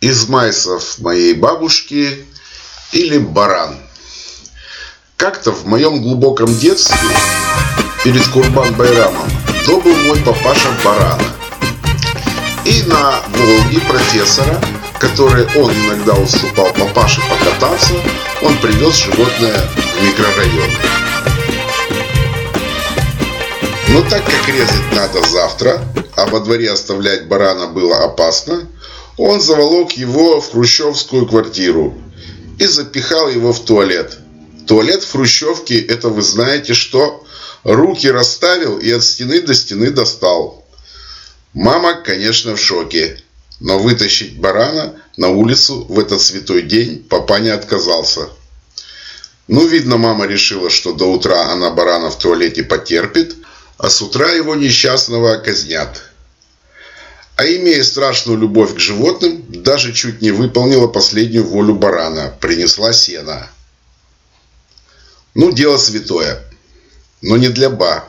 из майсов моей бабушки или баран. Как-то в моем глубоком детстве перед Курбан-Байрамом добыл мой папаша барана. И на Волге профессора, который он иногда уступал папаше покататься, он привез животное в микрорайон. Но так как резать надо завтра, а во дворе оставлять барана было опасно, он заволок его в хрущевскую квартиру и запихал его в туалет. Туалет в хрущевке – это вы знаете что? Руки расставил и от стены до стены достал. Мама, конечно, в шоке. Но вытащить барана на улицу в этот святой день папа не отказался. Ну, видно, мама решила, что до утра она барана в туалете потерпит, а с утра его несчастного казнят а имея страшную любовь к животным, даже чуть не выполнила последнюю волю барана, принесла сена. Ну, дело святое, но не для Ба.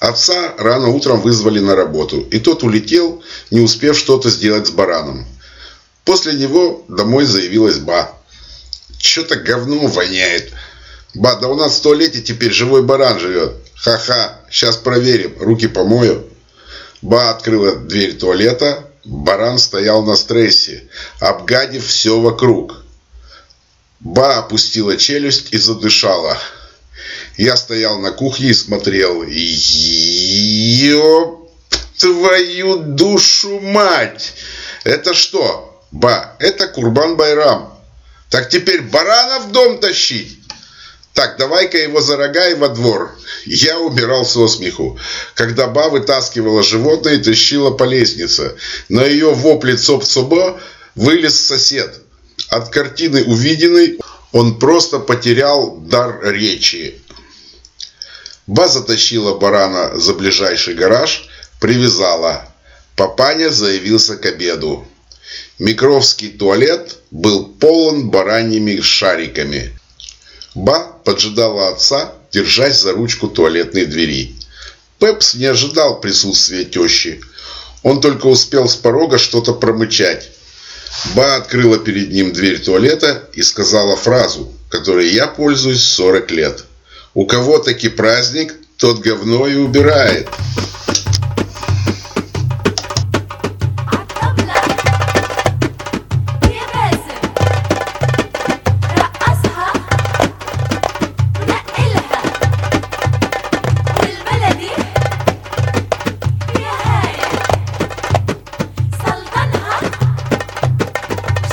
Отца рано утром вызвали на работу, и тот улетел, не успев что-то сделать с бараном. После него домой заявилась Ба. Что-то говно воняет. Ба, да у нас в туалете теперь живой баран живет. Ха-ха, сейчас проверим, руки помою. Ба открыла дверь туалета. Баран стоял на стрессе, обгадив все вокруг. Ба опустила челюсть и задышала. Я стоял на кухне и смотрел. Ёп твою душу мать! Это что? Ба, это Курбан Байрам. Так теперь барана в дом тащить? Так, давай-ка его за рога и во двор. Я умирал со смеху, когда ба вытаскивала животное и тащила по лестнице. На ее вопле цоп-цобо вылез сосед. От картины увиденной он просто потерял дар речи. Ба затащила барана за ближайший гараж, привязала. Папаня заявился к обеду. Микровский туалет был полон бараньими шариками. Ба поджидала отца, держась за ручку туалетной двери. Пепс не ожидал присутствия тещи. Он только успел с порога что-то промычать. Ба открыла перед ним дверь туалета и сказала фразу, которой я пользуюсь 40 лет. «У кого таки праздник, тот говно и убирает».